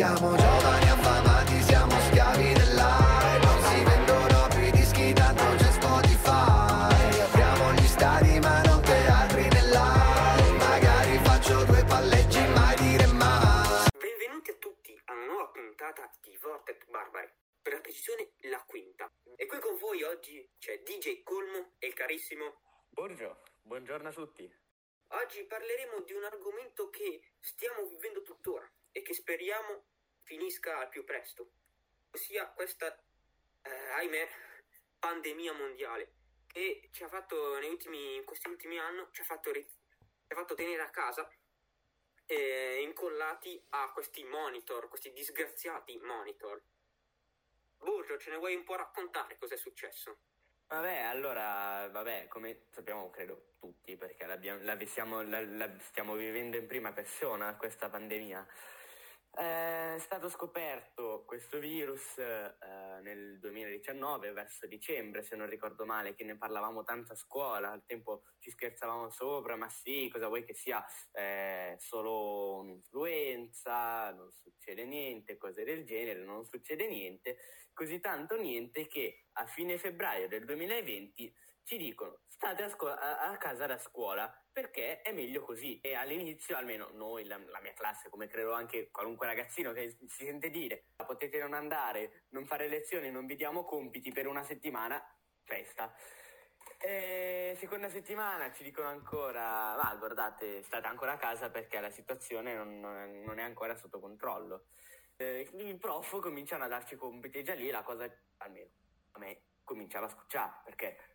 Siamo giovani affamati, siamo schiavi dell'hype Non si vendono più i dischi, tanto c'è Spotify Apriamo gli stadi ma non teatri nell'aria Magari faccio due palleggi, mai dire mai Benvenuti a tutti a una nuova puntata di Vortex Barbari, per la precisione la quinta. E qui con voi oggi c'è DJ Colmo e il carissimo. Buongiorno, buongiorno a tutti. Oggi parleremo di un argomento che stiamo vivendo tuttora e che speriamo finisca al più presto, ossia questa, eh, ahimè, pandemia mondiale che ci ha fatto ultimi, in questi ultimi anni, ci ha fatto, ci ha fatto tenere a casa eh, incollati a questi monitor, questi disgraziati monitor. Burgio, ce ne vuoi un po' raccontare cosa è successo? Vabbè, allora, vabbè, come sappiamo credo tutti, perché la- la stiamo vivendo in prima persona questa pandemia. Eh, È stato scoperto questo virus eh, nel 2019, verso dicembre, se non ricordo male, che ne parlavamo tanto a scuola, al tempo ci scherzavamo sopra, ma sì, cosa vuoi che sia eh, solo un'influenza, non succede niente, cose del genere, non succede niente, così tanto niente che a fine febbraio del 2020 ci dicono state a, scuo- a- casa da scuola perché è meglio così e all'inizio almeno noi la, la mia classe come credo anche qualunque ragazzino che si sente dire potete non andare non fare lezioni non vi diamo compiti per una settimana festa e seconda settimana ci dicono ancora ma guardate state ancora a casa perché la situazione non, non- è ancora sotto controllo eh, i prof cominciano a darci compiti e già lì la cosa almeno a me cominciava a scocciare perché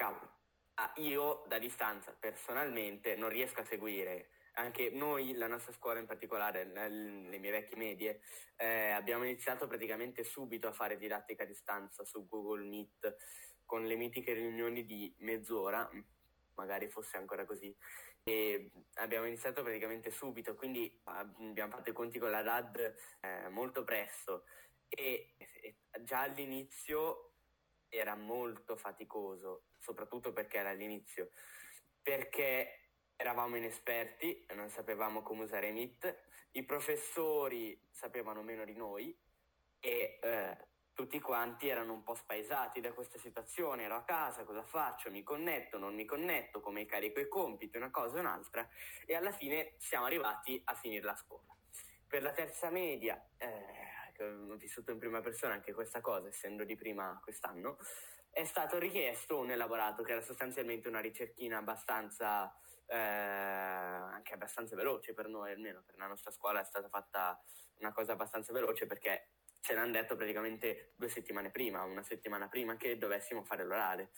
cavolo ah, io da distanza personalmente non riesco a seguire. Anche noi, la nostra scuola in particolare, le, mie vecchie medie, eh, abbiamo iniziato praticamente subito a fare didattica a distanza su Google Meet con le mitiche riunioni di mezz'ora, magari fosse ancora così, e abbiamo iniziato praticamente subito, quindi ah, abbiamo fatto i conti con la DAD eh, molto presto. E, e già all'inizio era molto faticoso, soprattutto perché era all'inizio, perché eravamo inesperti, non sapevamo come usare Meet, i professori sapevano meno di noi e eh, tutti quanti erano un po' spaesati da questa situazione, ero a casa, cosa faccio? Mi connetto, non mi connetto, come carico i compiti, una cosa e un'altra e alla fine siamo arrivati a finire la scuola. Per la terza media, eh, che ho vissuto in prima persona anche questa cosa, essendo di prima quest'anno, è stato richiesto un elaborato che era sostanzialmente una ricerchina abbastanza eh, anche abbastanza veloce per noi, almeno per la nostra scuola è stata fatta una cosa abbastanza veloce perché ce l'hanno detto praticamente due settimane prima, una settimana prima che dovessimo fare l'orale.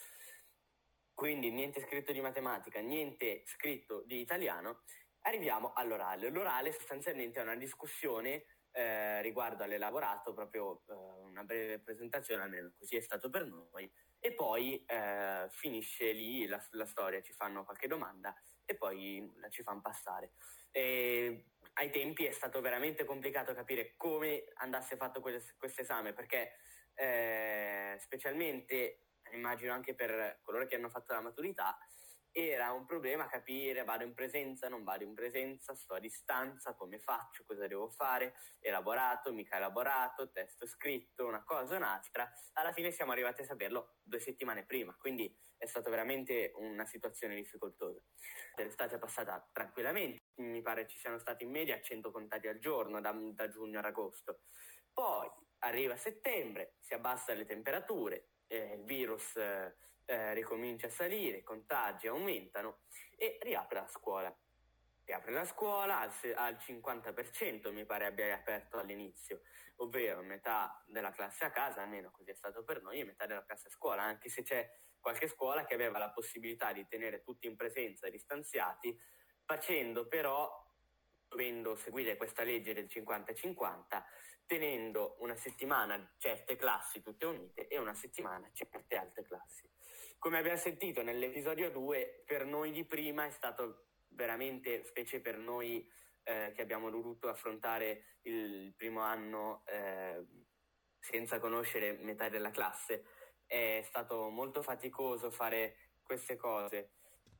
Quindi niente scritto di matematica, niente scritto di italiano, arriviamo all'orale. L'orale sostanzialmente è una discussione eh, riguardo all'elaborato, proprio eh, una breve presentazione, almeno così è stato per noi, e poi eh, finisce lì la, la storia, ci fanno qualche domanda e poi la ci fanno passare. E ai tempi è stato veramente complicato capire come andasse fatto questo esame perché eh, specialmente immagino anche per coloro che hanno fatto la maturità era un problema capire vado in presenza, non vado in presenza, sto a distanza, come faccio, cosa devo fare, elaborato, mica elaborato, testo scritto, una cosa o un'altra. Alla fine siamo arrivati a saperlo due settimane prima, quindi è stata veramente una situazione difficoltosa. L'estate è passata tranquillamente, mi pare ci siano stati in media 100 contagi al giorno da, da giugno ad agosto. Poi arriva settembre, si abbassano le temperature, eh, il virus... Eh, eh, ricomincia a salire, i contagi aumentano e riapre la scuola. Riapre la scuola al, al 50%, mi pare abbia aperto all'inizio, ovvero metà della classe a casa, almeno così è stato per noi, e metà della classe a scuola, anche se c'è qualche scuola che aveva la possibilità di tenere tutti in presenza, distanziati, facendo però, dovendo seguire questa legge del 50-50, tenendo una settimana certe classi tutte unite e una settimana certe altre classi. Come abbiamo sentito nell'episodio 2, per noi di prima è stato veramente, specie per noi eh, che abbiamo dovuto affrontare il primo anno eh, senza conoscere metà della classe, è stato molto faticoso fare queste cose.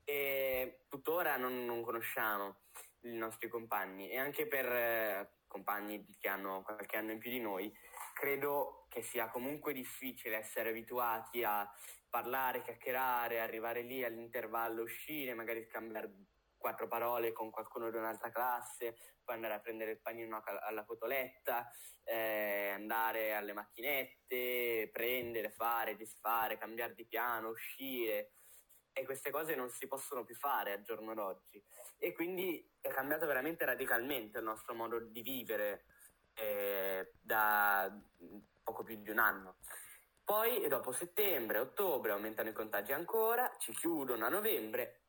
E tuttora non, non conosciamo i nostri compagni. E anche per eh, compagni che hanno qualche anno in più di noi, credo che sia comunque difficile essere abituati a parlare, chiacchierare, arrivare lì all'intervallo, uscire, magari scambiare quattro parole con qualcuno di un'altra classe, poi andare a prendere il panino alla cotoletta, eh, andare alle macchinette, prendere, fare, disfare, cambiare di piano, uscire. E queste cose non si possono più fare al giorno d'oggi. E quindi è cambiato veramente radicalmente il nostro modo di vivere eh, da poco più di un anno. Poi dopo settembre, ottobre aumentano i contagi ancora, ci chiudono a novembre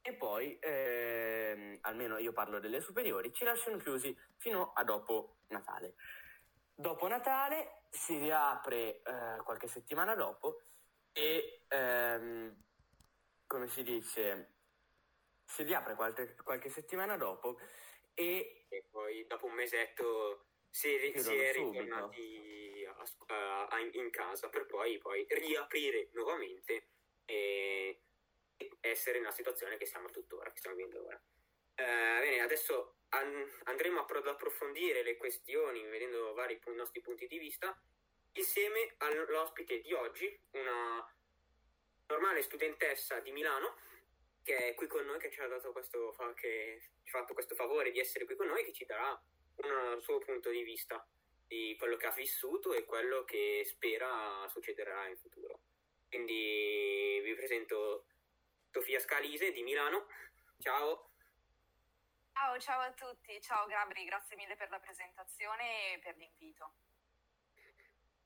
e poi, ehm, almeno io parlo delle superiori, ci lasciano chiusi fino a dopo Natale. Dopo Natale si riapre eh, qualche settimana dopo e, ehm, come si dice, si riapre qualche, qualche settimana dopo e, e, poi dopo un mesetto si, si è ritornati a, a, in casa per poi, poi riaprire nuovamente e essere una situazione che siamo tuttora, che stiamo vivendo ora. Eh, bene, adesso an- andremo ad approfondire le questioni vedendo vari pu- nostri punti di vista insieme all'ospite di oggi, una normale studentessa di Milano che è qui con noi, che ci ha dato questo, fa- che ci ha fatto questo favore di essere qui con noi, che ci darà un suo punto di vista di quello che ha vissuto e quello che spera succederà in futuro. Quindi vi presento Sofia Scalise di Milano. Ciao. Ciao, ciao a tutti. Ciao Gabri, grazie mille per la presentazione e per l'invito.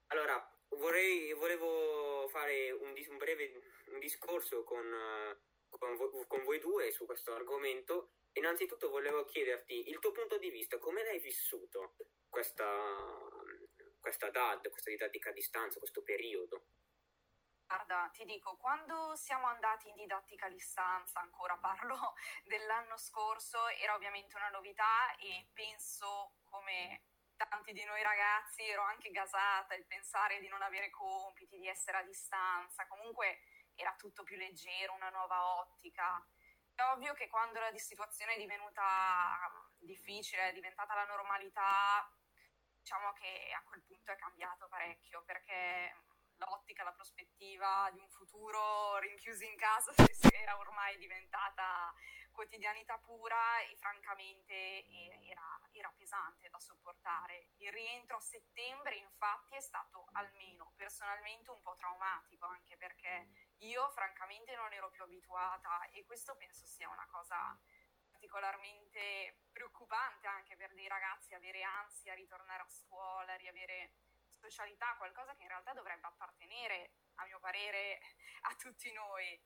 Allora, vorrei, volevo fare un, un breve un discorso con, con, vo, con, voi due su questo argomento. Innanzitutto volevo chiederti il tuo punto di vista, come l'hai vissuto questa, questa DAD, questa didattica a distanza, questo periodo? Guarda, ti dico, quando siamo andati in didattica a distanza, ancora parlo dell'anno scorso, era ovviamente una novità e penso come tanti di noi ragazzi ero anche gasata il pensare di non avere compiti, di essere a distanza, comunque era tutto più leggero, una nuova ottica. È ovvio che quando la situazione è divenuta difficile, è diventata la normalità, diciamo che a quel punto è cambiato parecchio perché l'ottica, la prospettiva di un futuro rinchiusi in casa era ormai diventata quotidianità pura e francamente era, era, pesante da sopportare. Il rientro a settembre infatti è stato almeno personalmente un po' traumatico anche perché io francamente non ero più abituata e questo penso sia una cosa particolarmente preoccupante anche per dei ragazzi avere ansia ritornare a scuola, riavere socialità, qualcosa che in realtà dovrebbe appartenere, a mio parere, a tutti noi.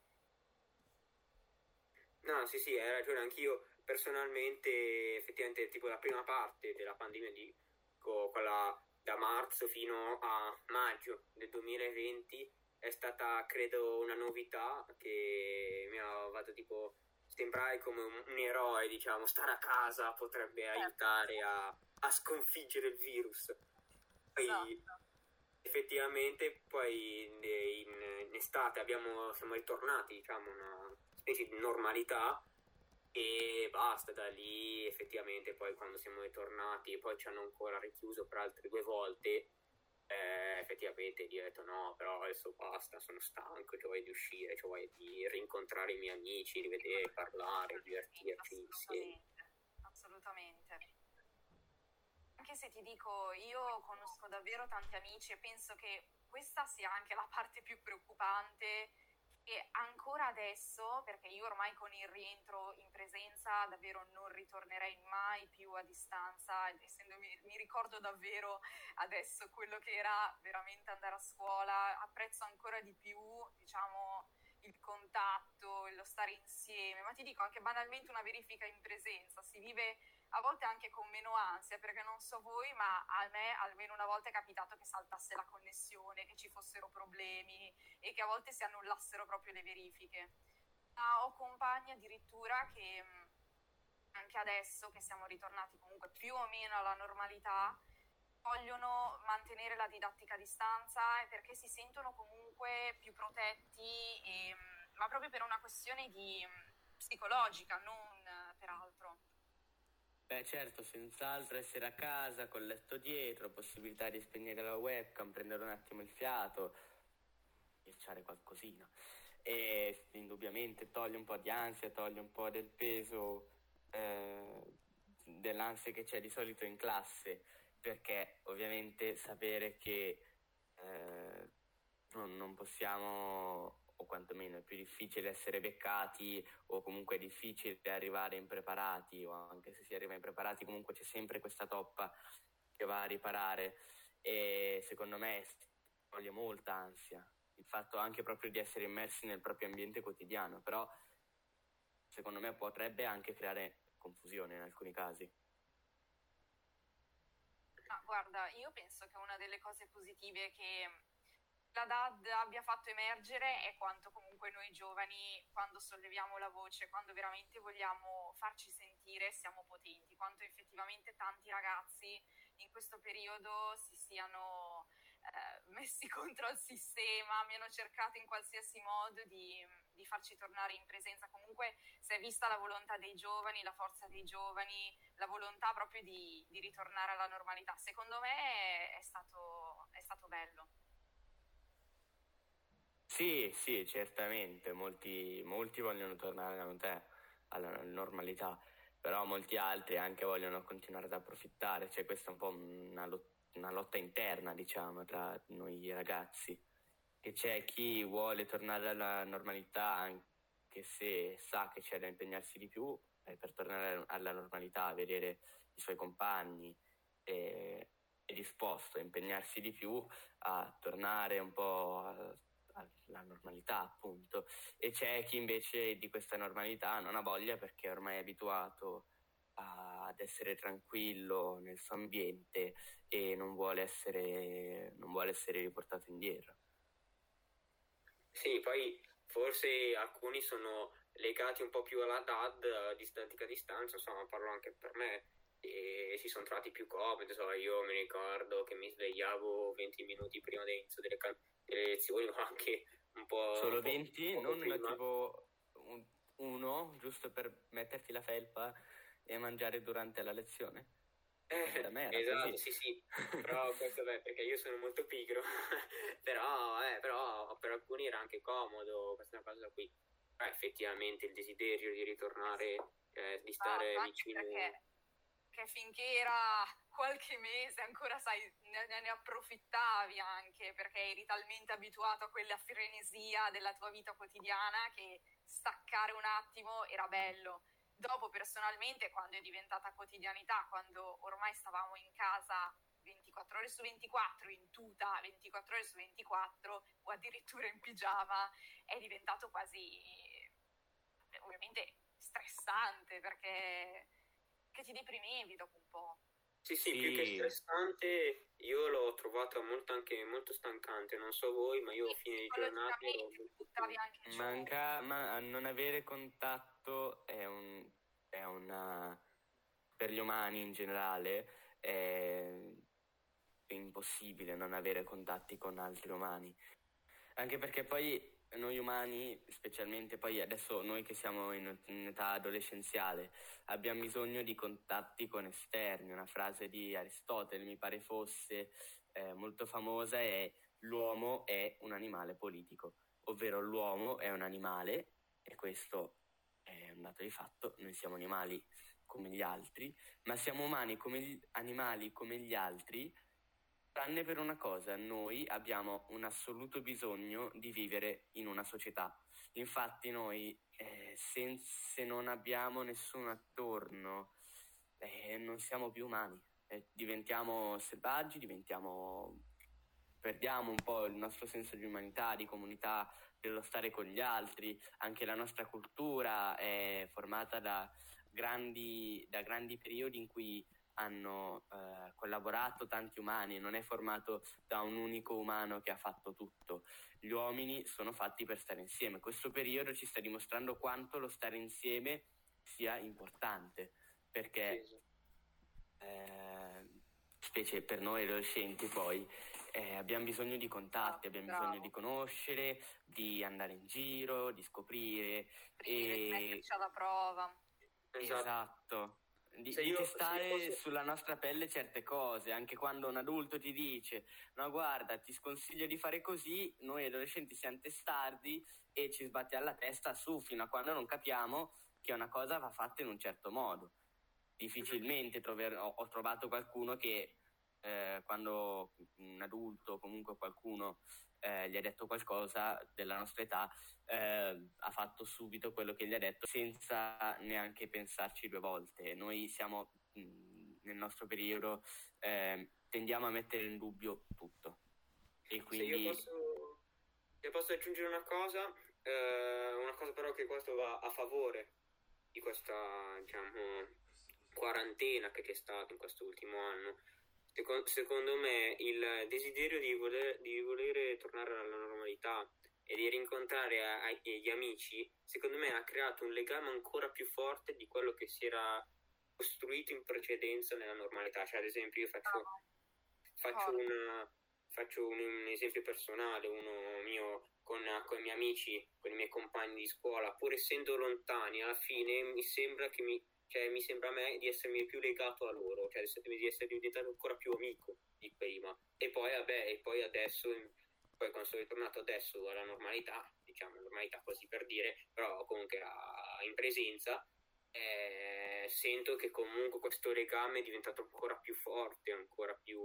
No, sì, sì, hai ragione, anch'io personalmente, effettivamente, tipo la prima parte della pandemia, di, quella da marzo fino a maggio del 2020, è stata, credo, una novità che mi ha fatto tipo sembrare come un, un eroe, diciamo, stare a casa potrebbe certo. aiutare a, a sconfiggere il virus. Poi esatto. effettivamente poi in, in, estate abbiamo, siamo ritornati, diciamo, una specie di normalità e basta, da lì effettivamente poi quando siamo ritornati e poi ci hanno ancora richiuso per altre due volte, eh, effettivamente gli ho detto no, però adesso basta, sono stanco, ho voglia di uscire, ho voglia di rincontrare i miei amici, di vedere, parlare, divertirci insieme. Assolutamente anche se ti dico, io conosco davvero tanti amici e penso che questa sia anche la parte più preoccupante e ancora adesso, perché io ormai con il rientro in presenza davvero non ritornerei mai più a distanza, essendomi, mi ricordo davvero adesso quello che era veramente andare a scuola, apprezzo ancora di più, diciamo, il contatto, lo stare insieme, ma ti dico anche banalmente una verifica in presenza, si vive a volte anche con meno ansia, perché non so voi, ma a me almeno una volta è capitato che saltasse la connessione, che ci fossero problemi e che a volte si annullassero proprio le verifiche. Ma ho compagni addirittura che anche adesso che siamo ritornati comunque più o meno alla normalità, vogliono mantenere la didattica a distanza perché si sentono comunque più protetti, e, ma proprio per una questione di, psicologica, non per altro. Beh certo, senz'altro essere a casa col letto dietro, possibilità di spegnere la webcam, prendere un attimo il fiato, schiacciare qualcosina. E indubbiamente toglie un po' di ansia, toglie un po' del peso eh, dell'ansia che c'è di solito in classe, perché ovviamente sapere che eh, non, non possiamo o quantomeno è più difficile essere beccati o comunque è difficile arrivare impreparati o anche se si arriva impreparati comunque c'è sempre questa toppa che va a riparare. E secondo me toglie molta ansia il fatto anche proprio di essere immersi nel proprio ambiente quotidiano però secondo me potrebbe anche creare confusione in alcuni casi. Ah, guarda io penso che una delle cose positive che la DAD abbia fatto emergere è quanto comunque noi giovani, quando solleviamo la voce, quando veramente vogliamo farci sentire, siamo potenti, quanto effettivamente tanti ragazzi in questo periodo si siano eh, messi contro il sistema, abbiano cercato in qualsiasi modo di, di, farci tornare in presenza. Comunque si è vista la volontà dei giovani, la forza dei giovani, la volontà proprio di, di ritornare alla normalità. Secondo me è, è, stato, è stato bello. Sì, sì, certamente, molti, molti vogliono tornare da te alla normalità, però molti altri anche vogliono continuare ad approfittare, c'è questa un po' una, lot- una lotta interna, diciamo, tra noi ragazzi, che c'è chi vuole tornare alla normalità anche se sa che c'è da impegnarsi di più eh, per tornare alla normalità, vedere i suoi compagni, e è disposto a impegnarsi di più, a tornare un po' alla normalità, appunto, e c'è chi invece di questa normalità non ha voglia perché ormai è abituato a, ad essere tranquillo nel suo ambiente e non vuole essere, non vuole essere riportato indietro. Sì, poi forse alcuni sono legati un po' più alla DAD, a distantica distanza, insomma parlo anche per me, e si sono trovati più comodi, so, io mi ricordo che mi svegliavo 20 minuti prima dell'inizio delle, can- delle lezioni, ma anche un po'... Solo 20? Un non prima. tipo un, uno, giusto per metterti la felpa e mangiare durante la lezione? Eh, esatto, così. sì, sì, però questo è perché io sono molto pigro, però, eh, però, per alcuni era anche comodo questa cosa qui. Eh, effettivamente il desiderio di ritornare, eh, di stare ah, vicino... Perché che finché era qualche mese ancora, sai, ne, ne, approfittavi anche perché eri talmente abituato a quella frenesia della tua vita quotidiana che staccare un attimo era bello. Dopo personalmente, quando è diventata quotidianità, quando ormai stavamo in casa 24 ore su 24, in tuta 24 ore su 24 o addirittura in pigiama, è diventato quasi ovviamente stressante perché che ti deprimevi dopo un po'. Sì, sì, sì, più che stressante, io l'ho trovato molto, anche molto stancante, non so voi, ma io a fine di giornata ero Manca, ma non avere contatto è, un, è una... per gli umani in generale è impossibile non avere contatti con altri umani. Anche perché poi noi umani, specialmente poi adesso noi che siamo in, in, età adolescenziale, abbiamo bisogno di contatti con esterni. Una frase di Aristotele mi pare fosse eh, molto famosa è l'uomo è un animale politico, ovvero l'uomo è un animale, e questo è un dato di fatto, noi siamo animali come gli altri, ma siamo umani come gli, animali come gli altri tranne per una cosa, noi abbiamo un assoluto bisogno di vivere in una società. Infatti noi, eh, se, se, non abbiamo nessuno attorno, eh, non siamo più umani, eh, diventiamo selvaggi, diventiamo... perdiamo un po' il nostro senso di umanità, di comunità, dello stare con gli altri, anche la nostra cultura è formata da grandi, da grandi periodi in cui hanno eh, collaborato tanti umani, non è formato da un unico umano che ha fatto tutto. Gli uomini sono fatti per stare insieme. Questo periodo ci sta dimostrando quanto lo stare insieme sia importante, perché eh, specie per noi adolescenti poi eh, abbiamo bisogno di contatti, abbiamo Bravo. bisogno di conoscere, di andare in giro, di scoprire e metterci alla prova. Esatto. esatto di, di io, testare fosse... sulla nostra pelle certe cose, anche quando un adulto ti dice no guarda ti sconsiglio di fare così, noi adolescenti siamo testardi e ci sbatte alla testa su fino a quando non capiamo che una cosa va fatta in un certo modo. Difficilmente trover- ho, ho, trovato qualcuno che eh, quando un adulto o comunque qualcuno eh, gli ha detto qualcosa della nostra età eh, ha fatto subito quello che gli ha detto senza neanche pensarci due volte. Noi siamo mh, nel nostro periodo eh, tendiamo a mettere in dubbio tutto. E quindi... Se io posso, se posso aggiungere una cosa, eh, una cosa però che questo va a favore di questa diciamo, quarantena che c'è stata in questo ultimo anno. Secondo me il desiderio di voler, di volere tornare alla normalità e di rincontrare a, a, gli amici, secondo me ha creato un legame ancora più forte di quello che si era costruito in precedenza nella normalità. Cioè, ad esempio, io faccio, faccio, una, faccio un, un, esempio personale, uno mio con, con, i miei amici, con i miei compagni di scuola, pur essendo lontani, alla fine mi sembra che mi, cioè, mi sembra a me di essermi più legato a loro, cioè di essere diventato ancora più amico di prima. E poi, vabbè, e poi adesso poi quando sono ritornato adesso alla normalità, diciamo normalità così per dire, però comunque a, in presenza, eh, sento che comunque questo legame è diventato ancora più forte, ancora più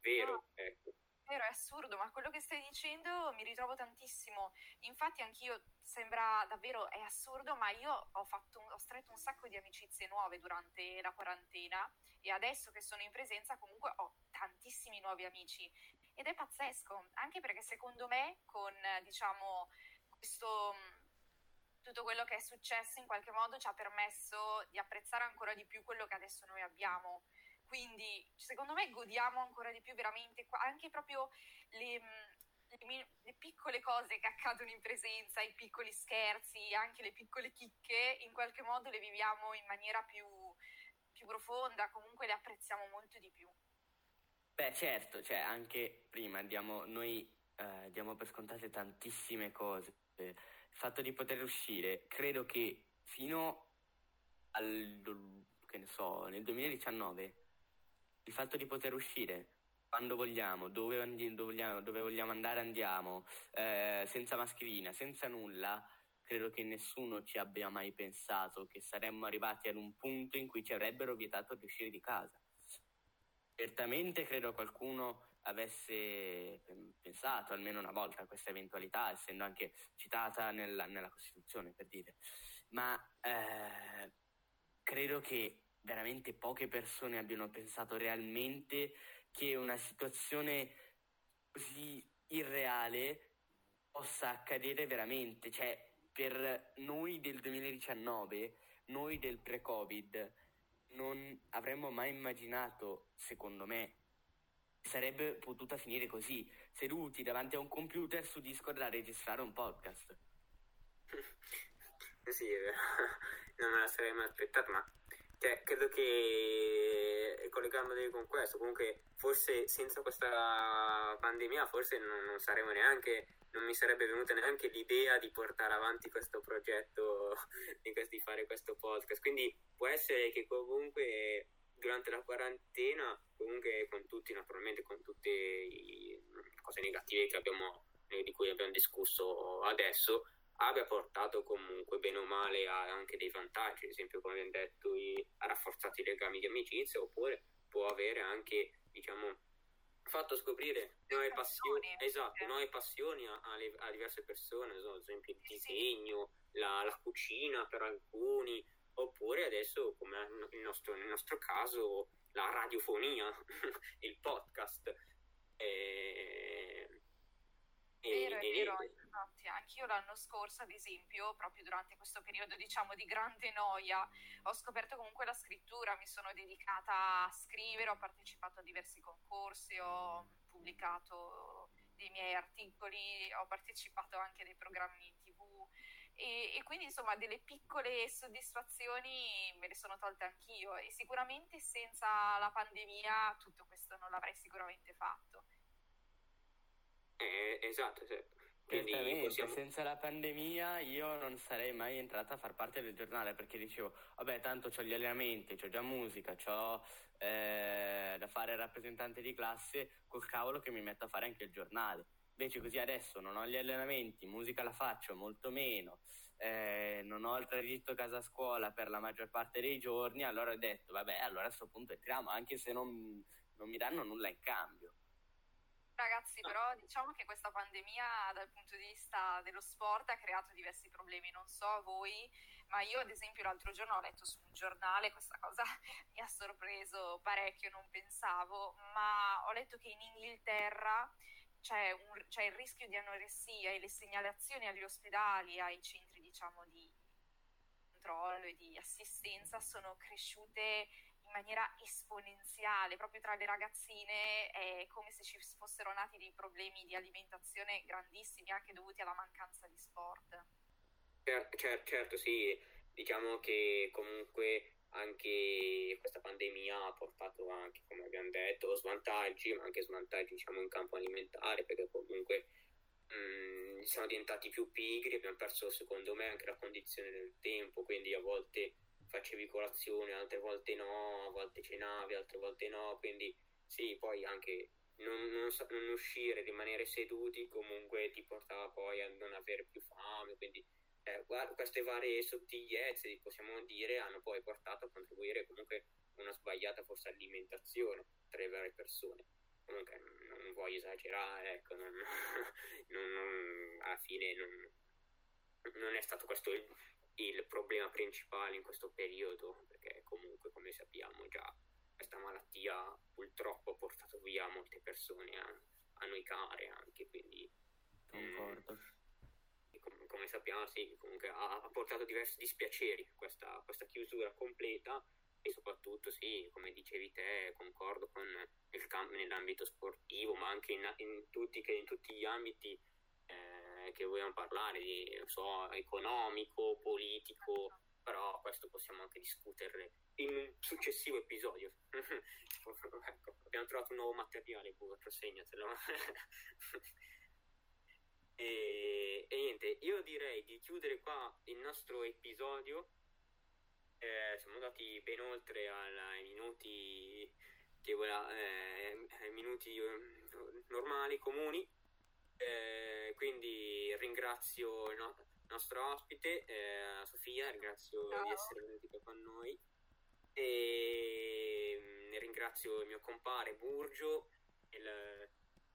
vero. No. Ecco. Vero, è assurdo, ma quello che stai dicendo mi ritrovo tantissimo. Infatti anch'io sembra davvero, è assurdo, ma io ho, fatto, ho stretto un sacco di amicizie nuove durante la quarantena e adesso che sono in presenza comunque ho tantissimi nuovi amici ed è pazzesco, anche perché secondo me con diciamo questo tutto quello che è successo in qualche modo ci ha permesso di apprezzare ancora di più quello che adesso noi abbiamo. Quindi secondo me godiamo ancora di più veramente anche proprio le, le, le, piccole cose che accadono in presenza, i piccoli scherzi, anche le piccole chicche, in qualche modo le viviamo in maniera più, più profonda, comunque le apprezziamo molto di più. Beh, certo, cioè anche prima diamo, noi eh, diamo per scontate tantissime cose. Il fatto di poter uscire, credo che fino al, che ne so, nel 2019, il fatto di poter uscire quando vogliamo, dove, andi, dove, vogliamo, dove vogliamo, andare andiamo, eh, senza mascherina, senza nulla, credo che nessuno ci abbia mai pensato che saremmo arrivati ad un punto in cui ci avrebbero vietato di uscire di casa. Certamente credo qualcuno avesse pensato almeno una volta a questa eventualità, essendo anche citata nella, nella Costituzione, per dire, ma eh, credo che veramente poche persone abbiano pensato realmente che una situazione così irreale possa accadere veramente. Cioè, per noi del 2019, noi del pre-Covid, non avremmo mai immaginato, secondo me, sarebbe potuta finire così, seduti davanti a un computer su Discord a registrare un podcast. sì, non me la sarei mai aspettata, ma cioè, credo che collegandomi con questo, comunque forse senza questa pandemia forse non, non saremmo neanche non mi sarebbe venuta neanche l'idea di portare avanti questo progetto, di, di fare questo podcast. Quindi può essere che comunque durante la quarantena, comunque con tutti, naturalmente con tutte le cose negative abbiamo, eh, di cui abbiamo discusso adesso, abbia portato comunque bene o male anche dei vantaggi, ad esempio come abbiamo detto, ha rafforzato i legami di amicizia, oppure può avere anche, diciamo, fatto scoprire nuove passioni, esatto, nuove passioni a, a, diverse persone, so, ad esempio il disegno, la, la, cucina per alcuni, oppure adesso, come nel nostro, nel nostro caso, la radiofonia, il podcast. E, e, vero, è vero, anch'io l'anno scorso, ad esempio, proprio durante questo periodo diciamo di grande noia, ho scoperto comunque la scrittura, mi sono dedicata a scrivere, ho partecipato a diversi concorsi, ho pubblicato dei miei articoli, ho partecipato anche a dei programmi tv e, e quindi insomma delle piccole soddisfazioni me le sono tolte anch'io e sicuramente senza la pandemia tutto questo non l'avrei sicuramente fatto. Eh, esatto, Certamente, possiamo... senza la pandemia io non sarei mai entrata a far parte del giornale perché dicevo, vabbè, tanto ho gli allenamenti, ho già musica, ho eh, da fare rappresentante di classe, col cavolo che mi metto a fare anche il giornale. Invece così adesso non ho gli allenamenti, musica la faccio molto meno, eh, non ho il tragitto casa-scuola per la maggior parte dei giorni, allora ho detto, vabbè, allora a questo punto entriamo, anche se non, non mi danno nulla in cambio. Ragazzi, però diciamo che questa pandemia dal punto di vista dello sport ha creato diversi problemi, non so voi, ma io ad esempio l'altro giorno ho letto su un giornale, questa cosa mi ha sorpreso parecchio, non pensavo, ma ho letto che in Inghilterra c'è, un, c'è il rischio di anoressia e le segnalazioni agli ospedali, ai centri diciamo di controllo e di assistenza sono cresciute in maniera esponenziale, proprio tra le ragazzine è come se ci fossero nati dei problemi di alimentazione grandissimi anche dovuti alla mancanza di sport. Certo, cer- certo sì, diciamo che comunque anche questa pandemia ha portato anche, come abbiamo detto, svantaggi, ma anche svantaggi diciamo in campo alimentare, perché comunque mh, mm, siamo diventati più pigri, abbiamo perso secondo me anche la condizione del tempo, quindi a volte facevi colazione, altre volte no, a volte cenavi, altre volte no, quindi sì, poi anche non, non, non, uscire, rimanere seduti comunque ti portava poi a non avere più fame, quindi eh, guarda, queste varie sottigliezze, possiamo dire, hanno poi portato a contribuire comunque una sbagliata forse alimentazione tra le varie persone. Comunque non voglio esagerare, ecco, non, alla fine non, è stato questo il, il problema principale in questo periodo, perché comunque come sappiamo già questa malattia purtroppo ha portato via molte persone a, a noi care anche, quindi... Concordo. Mh, com- come sappiamo sì, comunque ha, ha portato diversi dispiaceri questa, questa, chiusura completa e soprattutto sì, come dicevi te, concordo con il campo nell'ambito sportivo, ma anche in, in, tutti, in tutti gli ambiti eh, che vogliamo parlare, di, so, economico, politico, però questo possiamo anche discuterne in un successivo episodio. ecco, abbiamo trovato un nuovo materiale, Burro, segnatelo. e, e, niente, io direi di chiudere qua il nostro episodio. Eh, siamo andati ben oltre ai minuti, che eh, minuti eh, normali, comuni. Eh, quindi ringrazio no, il nostro ospite, eh, Sofia, ringrazio Ciao. di essere venuta con noi e mm, ringrazio il mio compare Burgio, il,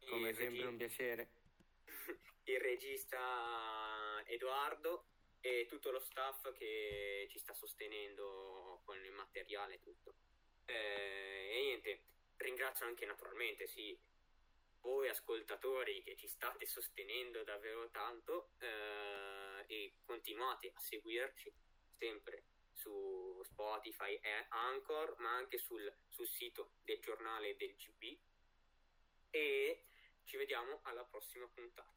come il sempre regi- un piacere, il regista Edoardo e tutto lo staff che ci sta sostenendo con il materiale e tutto. Eh, e niente, ringrazio anche naturalmente, sì, voi ascoltatori che ci state sostenendo davvero tanto eh, e continuate a seguirci sempre su Spotify e Anchor, ma anche sul, sul sito del giornale del GB e ci vediamo alla prossima puntata.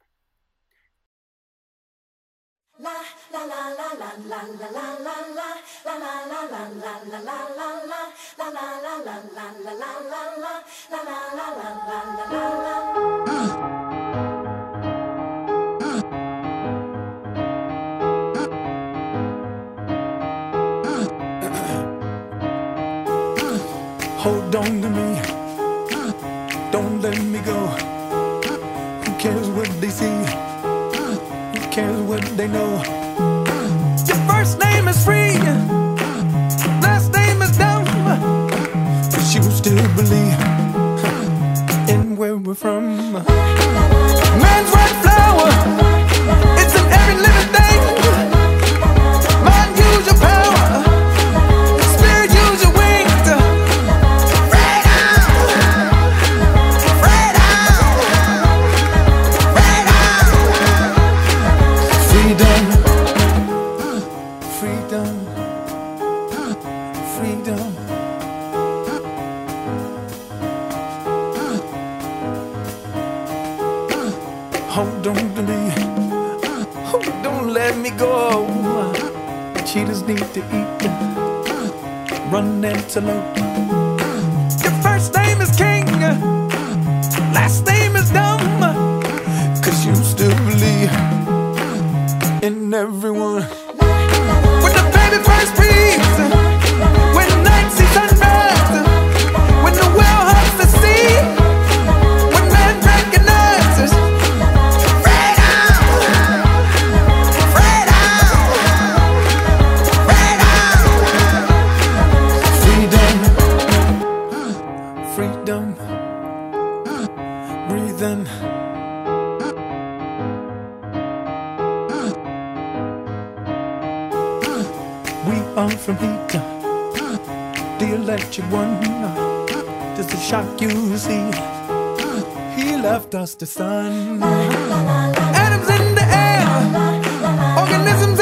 Hold on to me, don't let me go. Who cares what they see? Cares what they know. Your first name is free, last name is dumb. But you still believe in where we're from. Man's right Hold on to me, oh, don't let me go. Cheetahs need to eat, run antelope. Your first name is King, last name breathing. We are from heat, the electric one. Just a shock you see. He left us the sun. Atoms in the air, organisms